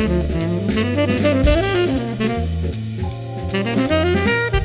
Thank you.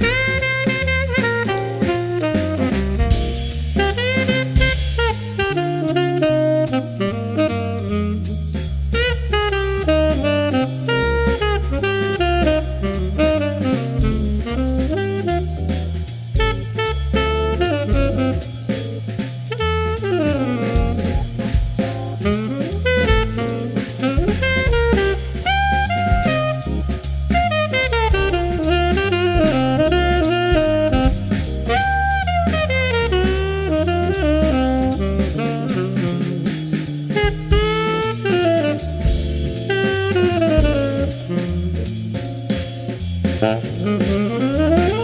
Música